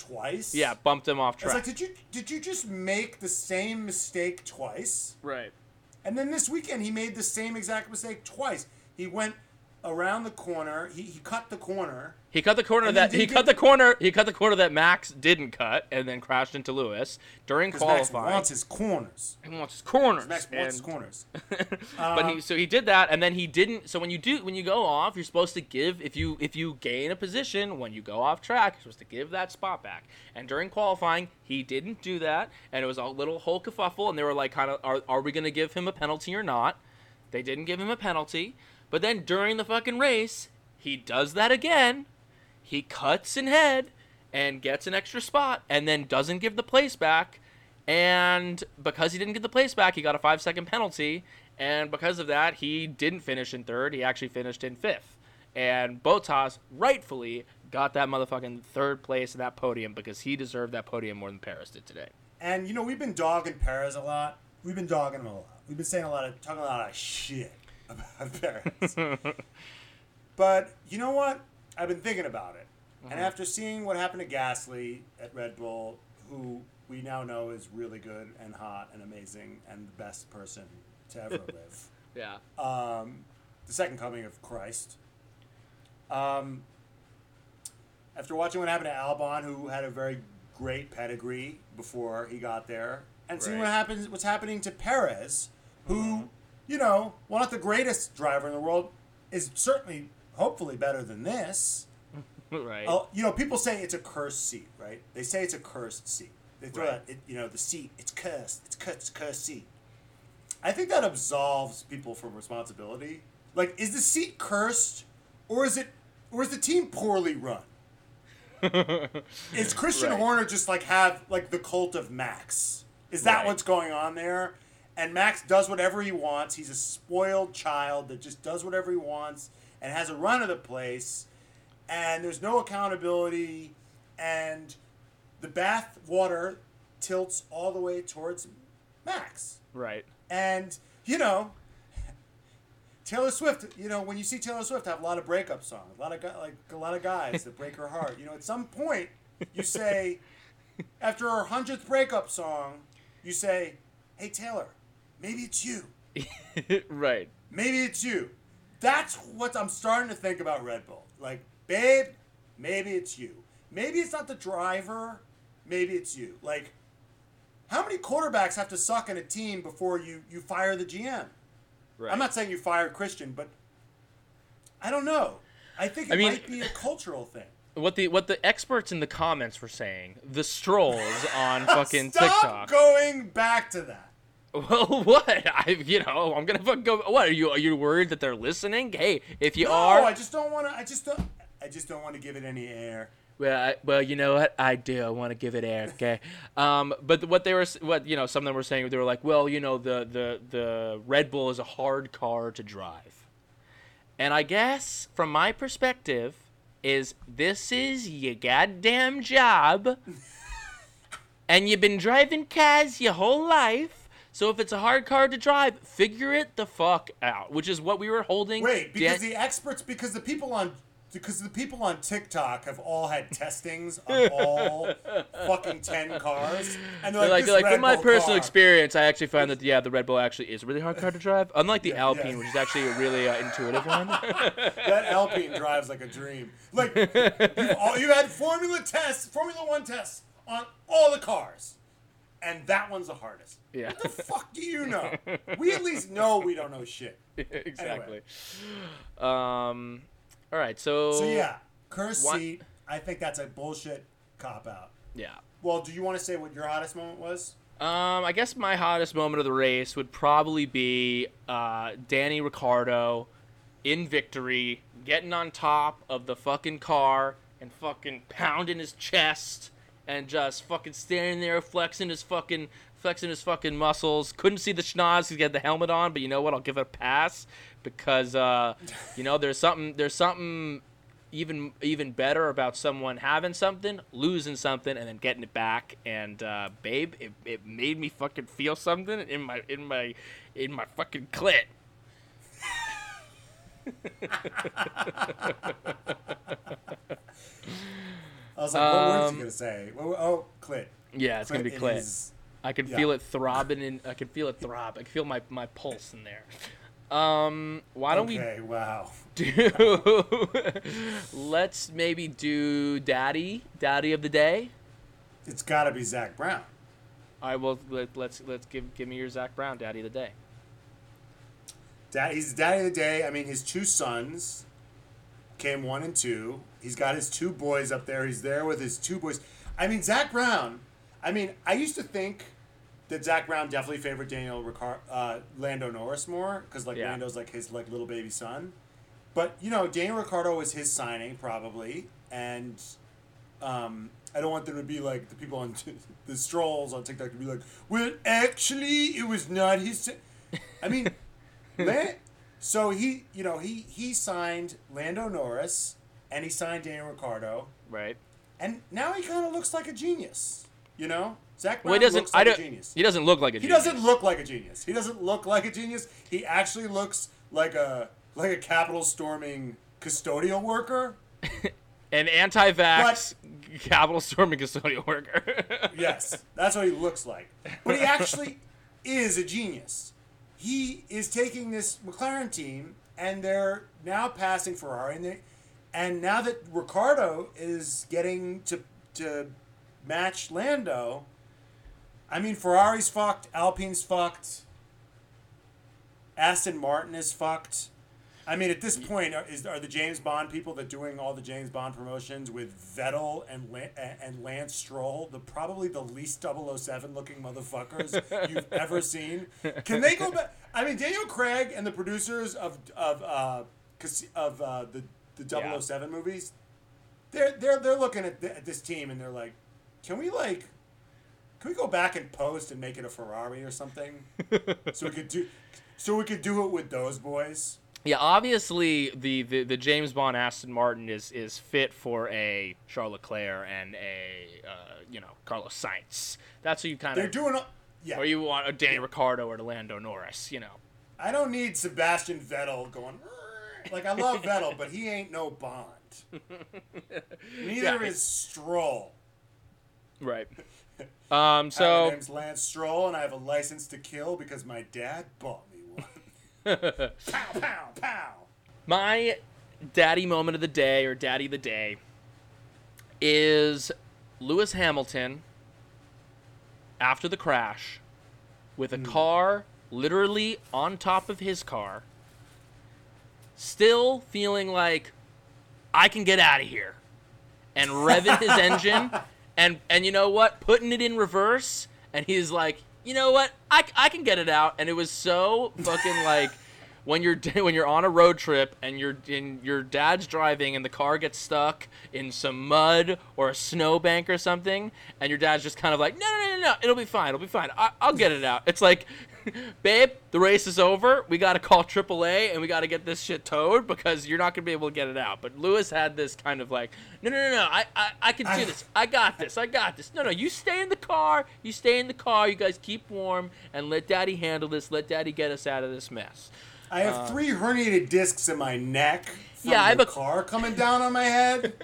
twice. Yeah, bumped him off It's track. like, did you did you just make the same mistake twice? right. And then this weekend he made the same exact mistake twice. He went around the corner. He, he cut the corner. He cut the corner that he cut the corner. He cut the corner that Max didn't cut, and then crashed into Lewis during Because Max qualifying. wants his corners. he wants his corners. Max wants his corners. but Um, he so he did that and then he didn't so when you do when you go off you're supposed to give if you if you gain a position when you go off track you're supposed to give that spot back and during qualifying he didn't do that and it was a little whole kerfuffle and they were like kind of are, are we going to give him a penalty or not they didn't give him a penalty but then during the fucking race he does that again. He cuts in head and gets an extra spot and then doesn't give the place back. And because he didn't get the place back he got a five second penalty. And because of that he didn't finish in third. He actually finished in fifth. And Bottas rightfully got that motherfucking third place in that podium because he deserved that podium more than Perez did today. And you know we've been dogging Perez a lot. We've been dogging him a lot. We've been saying a lot of talking a lot of shit about Perez. but you know what? I've been thinking about it, and after seeing what happened to Gasly at Red Bull, who we now know is really good and hot and amazing and the best person to ever live. yeah um, the second coming of Christ. Um, after watching what happened to Albon, who had a very great pedigree before he got there, and seeing what Right. happens, what's happening to Perez, who, you know, while not the greatest driver in the world, is certainly, hopefully, better than this. right Oh, you know, people say it's a cursed seat, right? They say it's a cursed seat. They throw Right. that, it, you know, the seat, it's cursed, it's cursed, it's cursed seat. I think that absolves people from responsibility. Like, is the seat cursed, or is it, or is the team poorly run? Is Christian Right. Horner just like have like the cult of Max? Is that Right. what's going on there? And Max does whatever he wants. He's a spoiled child that just does whatever he wants and has a run of the place. And there's no accountability. And the bath water tilts all the way towards Max. right And you know, Taylor Swift. You know, when you see Taylor Swift have a lot of breakup songs, a lot of like a lot of guys that break her heart. You know, at some point, you say, after her hundredth breakup song, you say, "Hey Taylor, maybe it's you. right Maybe it's you." That's what I'm starting to think about Red Bull. Like, babe, maybe it's you. Maybe it's not the driver. Maybe it's you. Like, how many quarterbacks have to suck in a team before you you fire the GM? right I'm not saying you fire Christian, but I don't know. I think it I mean- might be a cultural thing. what the what the experts in the comments were saying the strolls on fucking Stop tiktok going back to that. Well, what? I, you know, I'm gonna go. What are you? Are you worried that they're listening? Hey, if you no, are, I just don't want to. I just don't. I just don't want to give it any air. well, I, well, you know what? I do. I want to give it air. Okay. um, but what they were, what you know, some of them were saying, they were like, well, you know, the the the Red Bull is a hard car to drive, and I guess from my perspective, is this is your goddamn job and you've been driving cars your whole life. So if it's a hard car to drive, figure it the fuck out, which is what we were holding. Wait, because Dan- the experts, because the people on, because the people on TikTok have all had testings on all fucking ten cars, and they're They're like, like, they're like "This from my personal car." experience, I actually found that yeah, the Red Bull actually is a really hard car to drive. Unlike the Yeah, Alpine, yeah. which is actually a really uh, intuitive one. That Alpine drives like a dream. Like you've, all, you had Formula tests, Formula One tests on all the cars, and that one's the hardest. Yeah. What the fuck do you know? We at least know we don't know shit. exactly. Um. All right. So. So yeah, cursed What- seat. I think that's a bullshit cop out. Yeah. Well, do you want to say what your hottest moment was? Um, I guess my hottest moment of the race would probably be uh, Danny Ricciardo in victory, getting on top of the fucking car and fucking pounding his chest and just fucking standing there flexing his fucking flexing his fucking muscles. Couldn't see the schnoz he had the helmet on, but you know what? I'll give it a pass because uh, you know there's something there's something even even better about someone having something, losing something, and then getting it back. And uh, babe, it, it made me fucking feel something in my in my in my fucking clit. I was like, what words Um, you gonna say? Oh, clit. Yeah, it's gonna be clit. his- I can yeah. feel it throbbing and I can feel it throb. I can feel my, my pulse in there. Um, why don't we Okay, wow. do? let's maybe do daddy, daddy of the day. It's got to be Zak Brown. I will let, let's let's give give me your Zak Brown, daddy of the day. Dad, he's daddy of the day. I mean, his two sons came one and two. He's got his two boys up there. He's there with his two boys. I mean, Zak Brown. I mean, I used to think that Zak Brown definitely favored Daniel Ricar- uh, Lando Norris more because like Yeah. Lando's like his like little baby son. But you know, Daniel Ricciardo was his signing probably, and um, I don't want there to be like the people on the strolls on TikTok to be like, well, actually, it was not his. si-" I mean, Lan- so he, you know, he he signed Lando Norris and he signed Daniel Ricciardo, Right. and now he kind of looks like a genius. You know, Zak Brown Well, he doesn't. looks I like don't. a genius. He doesn't look like a. He genius. doesn't look like a genius. He doesn't look like a genius. He actually looks like a like a Capitol storming custodial worker. An anti-vax Capitol storming custodial worker. Yes, that's what he looks like. But he actually is a genius. He is taking this McLaren team, and they're now passing Ferrari, and, they, and now that Ricciardo is getting to to match Lando, I mean Ferrari's fucked, Alpine's fucked, Aston Martin is fucked. I mean, at this point, are, is, are the James Bond people that doing all the James Bond promotions with Vettel and and Lance Stroll, the probably the least 007 looking motherfuckers you've ever seen? Can they go back? I mean, Daniel Craig and the producers of of uh, of uh, the the Yeah. 007 movies, they're they're they're looking at, th- at this team and they're like, can we like, can we go back and post and make it a Ferrari or something, so we could do, so we could do it with those boys. Yeah, obviously the, the, the James Bond Aston Martin is is fit for a Charles Leclerc and a uh, you know Carlos Sainz. That's what you kind of They're doing, a- yeah. Or you want a Danny Ricciardo or a Lando Norris, you know. I don't need Sebastian Vettel going. Like I love Vettel, but he ain't no Bond. Neither Yeah. is Stroll. Right. Um. Hi, my name's Lance Stroll, and I have a license to kill because my dad bought. Pow, pow, pow. my daddy moment of the day or daddy of the day is Lewis Hamilton after the crash with a hmm. car literally on top of his car still feeling like I can get out of here and revving his engine and and you know what putting it in reverse and he's like you know what? I, I can get it out. And it was so fucking like when you're when you're on a road trip and you're in your dad's driving and the car gets stuck in some mud or a snowbank or something and your dad's just kind of like no no no no no. It'll be fine. It'll be fine. I, I'll get it out. It's like babe, the race is over. We got to call AAA and we got to get this shit towed because you're not going to be able to get it out. But Lewis had this kind of like, no, no, no, no, I, I, I can do ah. this. I got this. I got this. No, no, you stay in the car. You stay in the car. You guys keep warm and let daddy handle this. Let daddy get us out of this mess. I have uh, three herniated discs in my neck from Yeah, I the have a- car coming down on my head.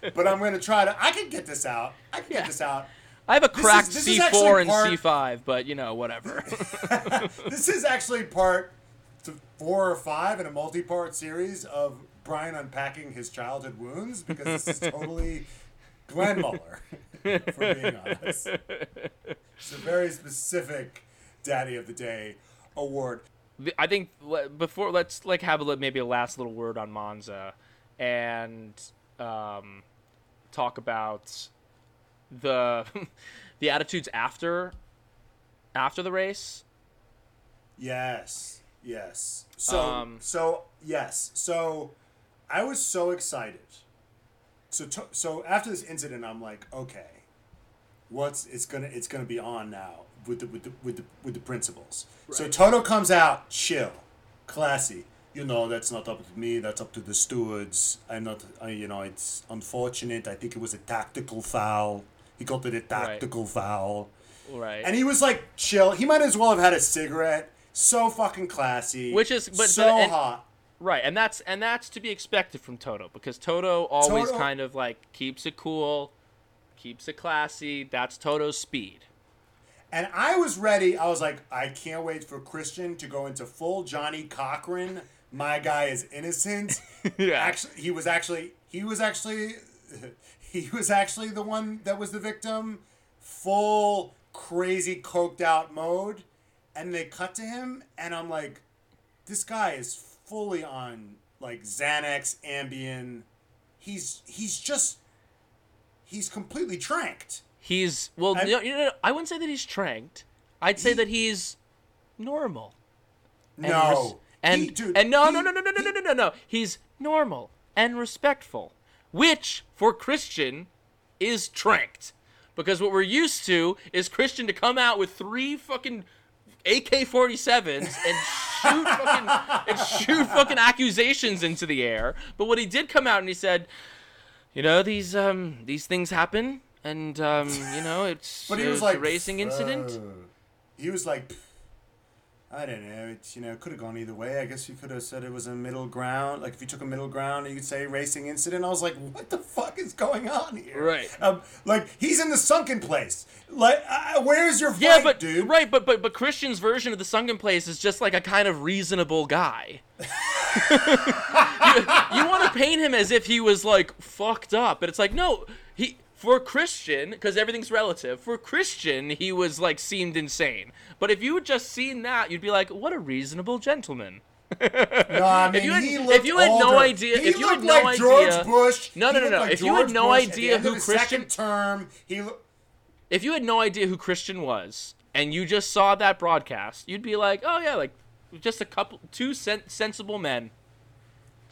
but I'm gonna try to. I can get this out. I can Yeah. get this out. I have a cracked is C4 and part- C5, but you know, whatever. This is actually part four or five in a multi-part series of Brian unpacking his childhood wounds because this is totally Glenn Muller, for being honest. It's a very specific Daddy of the Day award. I think before let's like have a maybe a last little word on Monza, and um, talk about the the attitudes after after the race. Yes, yes. So, Um, so yes. So, I was so excited. So, to, so after this incident, I'm like, okay, what's it's gonna it's gonna be on now with the with the with the with the principals. So Right. Toto comes out, chill, classy. You know, that's not up to me. That's up to the stewards. I'm not. I, you know, it's unfortunate. I think it was a tactical foul. He called it a tactical foul. Right. And he was like chill. He might as well have had a cigarette. So fucking classy. Which is- but- so and- hot. Right, and that's and that's to be expected from Toto because Toto always Toto- kind of like keeps it cool, keeps it classy. That's Toto's speed. And I was ready. I was like, I can't wait for Christian to go into full Johnnie Cochran. My guy is innocent. Yeah. Actually, he was actually he was actually he was actually the one that was the victim. Full crazy coked out mode, and they cut to him, and I'm like, this guy is fully on like Xanax, Ambien. He's he's just he's completely tranked. He's well, I- you know, I wouldn't say that he's tranked. I'd say He- that he's normal. And No, res- and He- dude, and no, he- no, no, no, no, no, no, no, no, no. He's normal and respectful, which for Christian is tranked, because what we're used to is Christian to come out with three fucking AK-47s and shoot fucking and shoot fucking accusations into the air. But what he did come out and he said, you know, these um these things happen, and um you know it's But he was a like racing incident. "Uh," he was like, I don't know. It's you know, could have gone either way. I guess you could have said it was a middle ground. Like if you took a middle ground, you could say racing incident. I was like, what the fuck is going on here? Right. Um, like he's in the sunken place. Like, uh, where's your fight, Yeah, but dude? right, but but but Christian's version of the sunken place is just like a kind of reasonable guy. you want to paint him as if he was like fucked up, but it's like no, for Christian because everything's relative. For Christian, he was like seemed insane. But if you had just seen that, you'd be like, what a reasonable gentleman. No, I mean, you had- he if you had no idea- he if you had no like George idea- Bush. No, no, no, no. like If you had no Bush idea who Christian- term, he. lo- if you had no idea who Christian was and you just saw that broadcast, you'd be like, oh yeah, like just a couple, two sen- sensible men,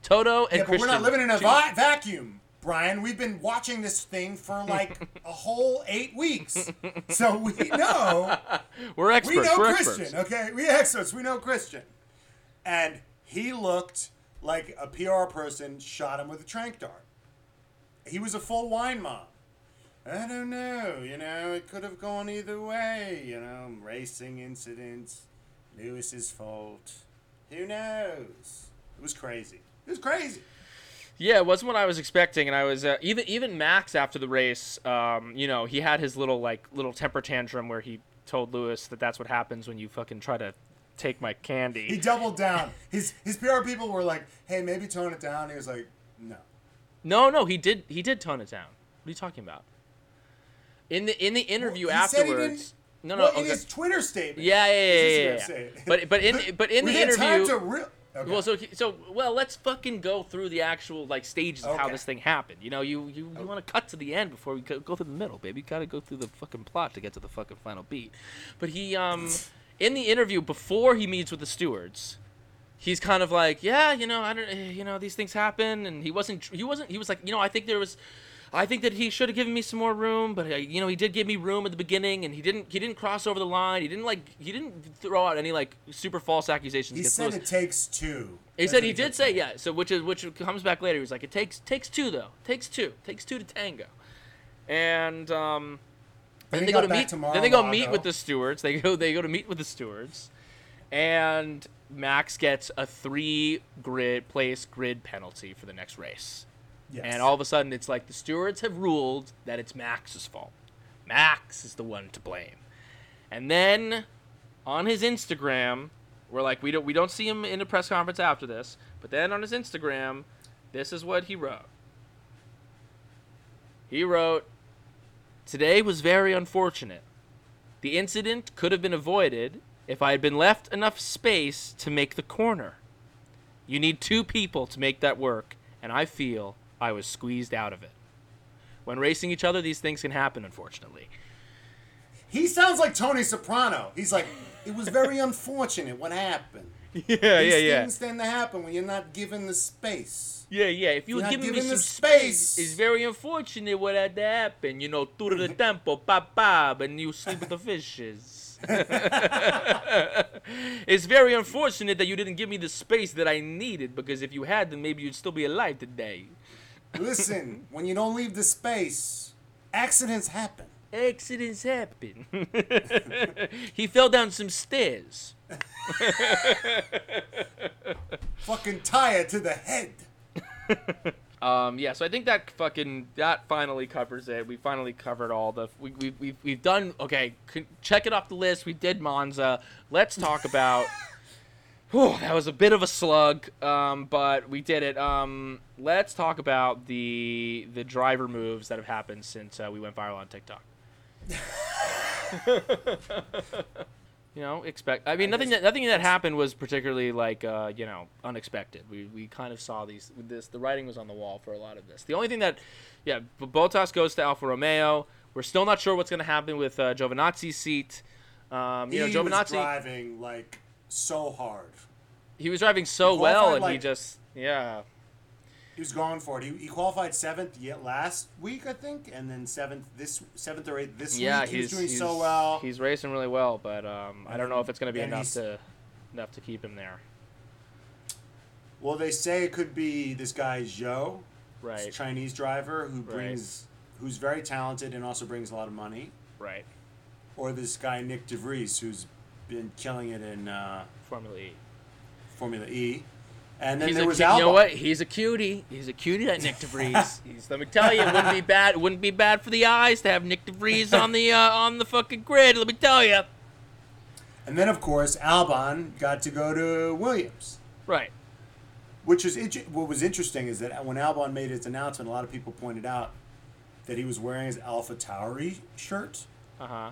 Toto and Yeah, but Christian. we're not living in a vi- vacuum, Brian. We've been watching this thing for like a whole eight weeks, so we know We're experts. we know we're Christian. experts. Okay, we experts. We know Christian, and he looked like a PR person shot him with a trank dart. He was a full wine mom. I don't know. You know, it could have gone either way. You know, racing incidents, Lewis's fault. Who knows? It was crazy. It was crazy. Yeah, it wasn't what I was expecting, and I was uh, even even Max after the race. Um, you know, he had his little like little temper tantrum where he told Lewis that that's what happens when you fucking try to take my candy. He doubled down. His his PR people were like, "Hey, maybe tone it down." He was like, "No." No, no, he did. He did tone it down. What are you talking about? In the in the interview Well, he said he afterwards. No, no. well, in his Twitter statement. Yeah, yeah, yeah, yeah, yeah. But but in but in the interview. Okay. Well, so so well, let's fucking go through the actual like stages of how this thing happened. You know, you you, you want to cut to the end before we go, go through the middle, baby. You gotta go through the fucking plot to get to the fucking final beat. But he um in the interview before he meets with the stewards, he's kind of like, yeah, you know, I don't, eh, you know, these things happen, and he wasn't he wasn't he was like, you know, I think there was. I think that he should have given me some more room, but uh, you know he did give me room at the beginning, and he didn't he didn't cross over the line. He didn't like he didn't throw out any like super false accusations He said it takes two. He said he did say yeah. So which is which comes back later. He was like, it takes takes two though. Takes two. Takes two to tango. And um, Then then they go to meet. then they go meet with the stewards. They go they go to meet with the stewards, and Max gets a three grid place grid penalty for the next race. Yes. And all of a sudden, it's like the stewards have ruled that it's Max's fault. Max is the one to blame. And then on his Instagram, we're like, we don't we don't see him in a press conference after this, but then on his Instagram, this is what he wrote. He wrote, "Today was very unfortunate. The incident could have been avoided if I had been left enough space to make the corner. You need two people to make that work, and I feel I was squeezed out of it. When racing each other, these things can happen, unfortunately. He sounds like Tony Soprano. He's like, it was very unfortunate what happened. Yeah, These yeah, yeah. things tend to happen when you're not given the space. Yeah, yeah. If you not give me given some the space, space. it's very unfortunate what had to happen. You know, through the tempo, pop, pop, and you sleep with the fishes. it's very unfortunate that you didn't give me the space that I needed because if you had, then maybe you'd still be alive today. Listen, when you don't leave the space, accidents happen. Accidents happen. he fell down some stairs. Fucking tire to the head. Um, yeah, so I think that fucking that finally covers it. We finally covered all the we we we've, we've done okay. c- Check it off the list. We did Monza. Let's talk about. Whew, that was a bit of a slug, um, but we did it. Um, let's talk about the the driver moves that have happened since uh, we went viral on TikTok. you know, expect. I mean, nothing that nothing that happened was particularly like uh, you know unexpected. We we kind of saw these. This the writing was on the wall for a lot of this. The only thing that, yeah, B- Bottas goes to Alfa Romeo. We're still not sure what's going to happen with uh, Giovinazzi's seat. Um, you he know, was Giovinazzi driving like so hard. he was driving so He well, and he just yeah. He was going for it. He, he qualified seventh yet last week, I think, and then seventh this seventh or eighth this Yeah, week. He he's was doing he's, so well. He's racing really well, but um, I don't know if it's going to be enough to enough to keep him there. Well, they say it could be this guy Zhou, this Right, Chinese driver who Right. brings, who's very talented and also brings a lot of money, right. or this guy Nyck de Vries who's been killing it in uh, Formula E. Formula E. And then He's there a, was you know what? He's a cutie. He's a cutie, that Nyck de Vries. He's, let me tell you, it wouldn't be bad. It wouldn't be bad for the eyes to have Nyck de Vries on the uh, on the fucking grid. Let me tell you. And then of course Albon got to go to Williams. Right. Which is what was interesting is that when Albon made his announcement, a lot of people pointed out that he was wearing his AlphaTauri shirt, Uh huh.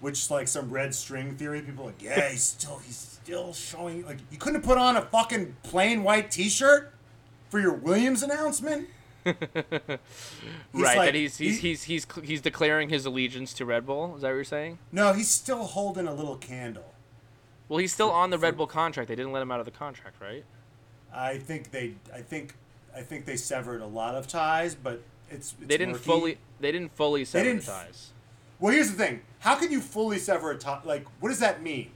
Which like some red string theory. People are like, yeah, he's still he's still showing like you couldn't have put on a fucking plain white T-shirt for your Williams announcement. He's Right. like- that he's he's, he- he's he's he's declaring his allegiance to Red Bull. Is that what you're saying? No, he's still holding a little candle. Well, he's still on the Red Bull contract. They didn't let him out of the contract, right? I think they I think I think they severed a lot of ties, but it's, it's They didn't murky. fully. They didn't fully sever didn't the ties. Well, here's the thing: how can you fully sever a tie? Like, what does that mean?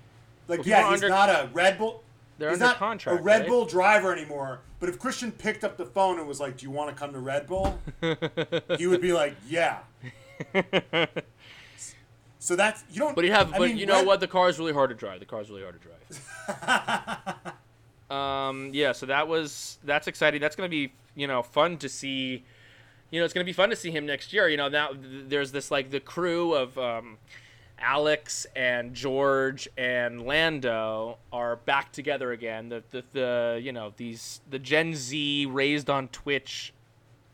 Like, Well, yeah, he's under- not a Red Bull. They're he's under not contract, a Red right? Bull driver anymore. But if Christian picked up the phone and was like, "Do you want to come to Red Bull?" he would be like, "Yeah." So that's you don't. But you have, I but mean, you know Red- what? The car is really hard to drive. The car is really hard to drive. um, yeah. So that was that's exciting. That's gonna be you know fun to see. You know, it's gonna be fun to see him next year. You know, now there's this like the crew of um, Alex and George and Lando are back together again. The the, the you know these the Gen Z raised on Twitch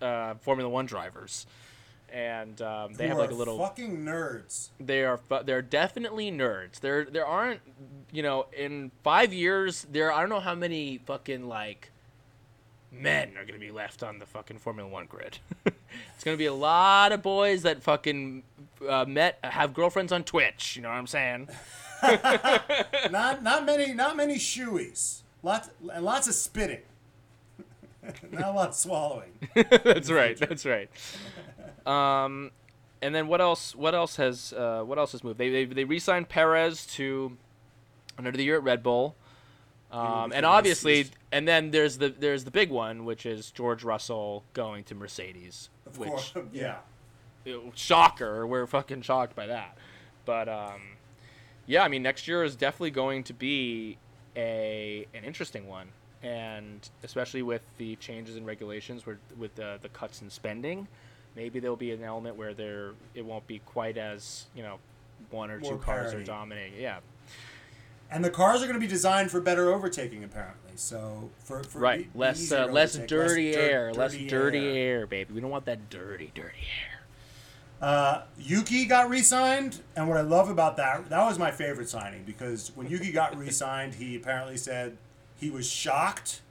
uh, Formula One drivers. And um, they who have like a little fucking nerds. they are fu- they're definitely nerds. There there aren't you know in five years there I don't know how many fucking like men are gonna be left on the fucking Formula One grid. it's gonna be a lot of boys that fucking uh, met have girlfriends on Twitch. You know what I'm saying? not not many not many shoeies. Lots and lots of spitting. Not a lot of swallowing. that's right. That's right. Um, and then what else? What else has uh, what else has moved? They they they re-signed Perez to another year at Red Bull. Um, and obviously, deceased. and then there's the there's the big one, which is George Russell going to Mercedes. Of which course, yeah. ew, shocker, we're fucking shocked by that. But um, yeah, I mean, next year is definitely going to be a an interesting one, and especially with the changes in regulations, with with the the cuts in spending, maybe there'll be an element where there it won't be quite as you know one or More two cars are dominating. Yeah, And the cars are going to be designed for better overtaking, apparently. So for, for right. e- less uh, less dirty dir- air, less dirty air. air, baby. We don't want that dirty, dirty air. Uh, Yuki got re-signed, and what I love about that, that was my favorite signing because when Yuki got re-signed, he apparently said he was shocked.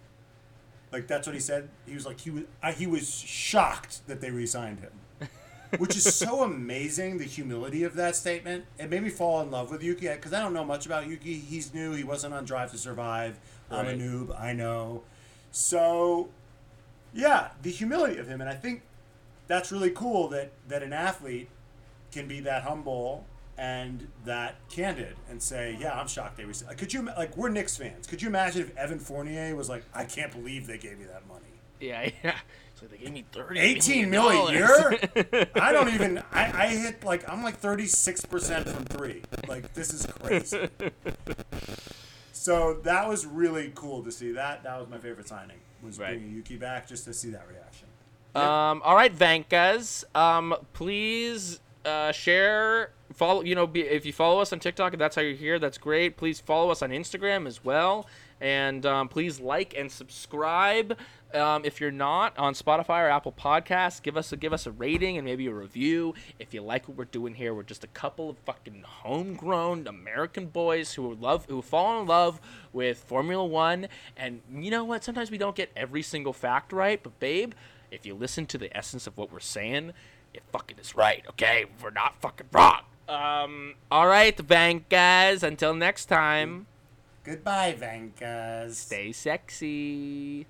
Like that's what he said. He was like he was he was shocked that they re-signed him, which is so amazing. The humility of that statement. It made me fall in love with Yuki because I don't know much about Yuki. He's new. He wasn't on Drive to Survive. I'm a noob. I know. So, yeah, the humility of him, and I think that's really cool that that an athlete can be that humble and that candid and say, "Yeah, I'm shocked they received." Could you like we're Knicks fans? Could you imagine if Evan Fournier was like, "I can't believe they gave me that money." Yeah, yeah. So they gave me thirty. 18 mil a year? I don't even. I, I hit like I'm like 36 percent from three. Like this is crazy. So that was really cool to see. That that was my favorite signing. Was Right. bringing Yuki back just to see that reaction. Um, all right, Vankas. Um, please uh, share, follow. You know, be, if you follow us on TikTok, if that's how you're here, that's great. Please follow us on Instagram as well, and um, please like and subscribe. Um, if you're not on Spotify or Apple Podcasts, give us a give us a rating and maybe a review. If you like what we're doing here, we're just a couple of fucking homegrown American boys who love who fall in love with Formula One. And you know what? Sometimes we don't get every single fact right, but babe, if you listen to the essence of what we're saying, it fucking is right. Okay, we're not fucking wrong. Um. All right, Vankas. Until next time, Goodbye, Vankas. stay sexy.